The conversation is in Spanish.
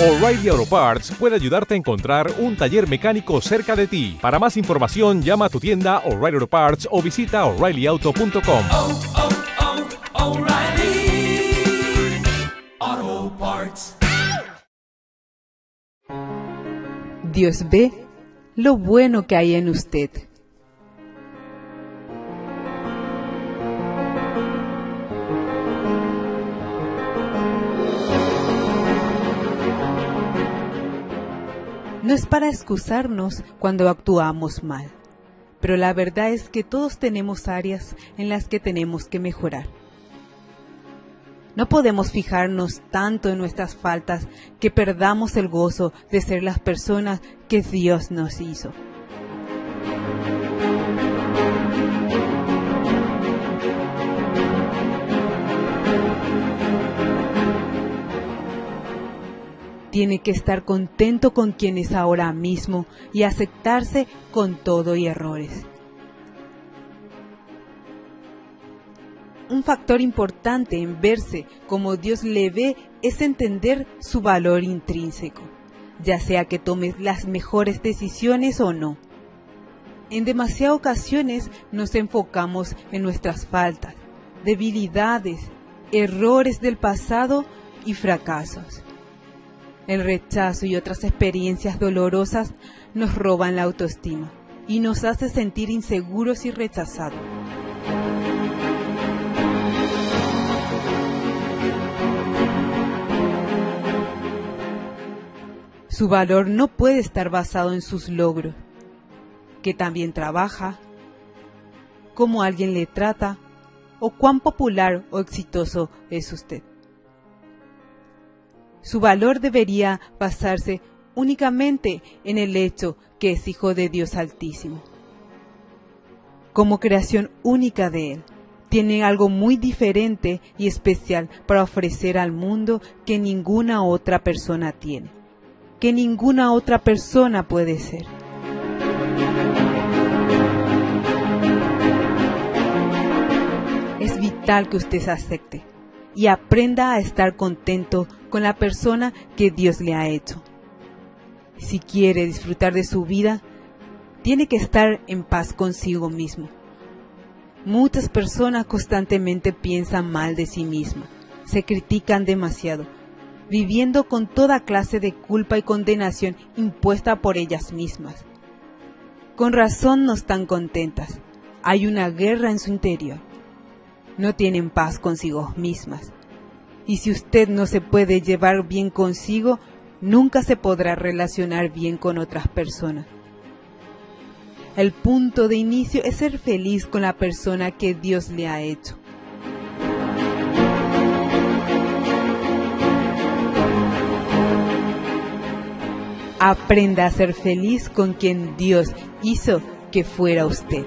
O'Reilly Auto Parts puede ayudarte a encontrar un taller mecánico cerca de ti. Para más información, llama a tu tienda O'Reilly Auto Parts o visita oreillyauto.com. Dios ve lo bueno que hay en usted. No es para excusarnos cuando actuamos mal, pero la verdad es que todos tenemos áreas en las que tenemos que mejorar. No podemos fijarnos tanto en nuestras faltas que perdamos el gozo de ser las personas que Dios nos hizo. Tiene que estar contento con quien es ahora mismo y aceptarse con todo y errores. Un factor importante en verse como Dios le ve es entender su valor intrínseco, ya sea que tomes las mejores decisiones o no. En demasiadas ocasiones nos enfocamos en nuestras faltas, debilidades, errores del pasado y fracasos. El rechazo y otras experiencias dolorosas nos roban la autoestima y nos hace sentir inseguros y rechazados. Su valor no puede estar basado en sus logros, que también trabaja, cómo alguien le trata o cuán popular o exitoso es usted. Su valor debería basarse únicamente en el hecho que es hijo de Dios Altísimo. Como creación única de Él, tiene algo muy diferente y especial para ofrecer al mundo que ninguna otra persona tiene, que ninguna otra persona puede ser. Es vital que usted se acepte y aprenda a estar contento con la persona que Dios le ha hecho. Si quiere disfrutar de su vida, tiene que estar en paz consigo mismo. Muchas personas constantemente piensan mal de sí mismas, se critican demasiado, viviendo con toda clase de culpa y condenación impuesta por ellas mismas. Con razón no están contentas, hay una guerra en su interior no tienen paz consigo mismas. Y si usted no se puede llevar bien consigo, nunca se podrá relacionar bien con otras personas. El punto de inicio es ser feliz con la persona que Dios le ha hecho. Aprenda a ser feliz con quien Dios hizo que fuera usted.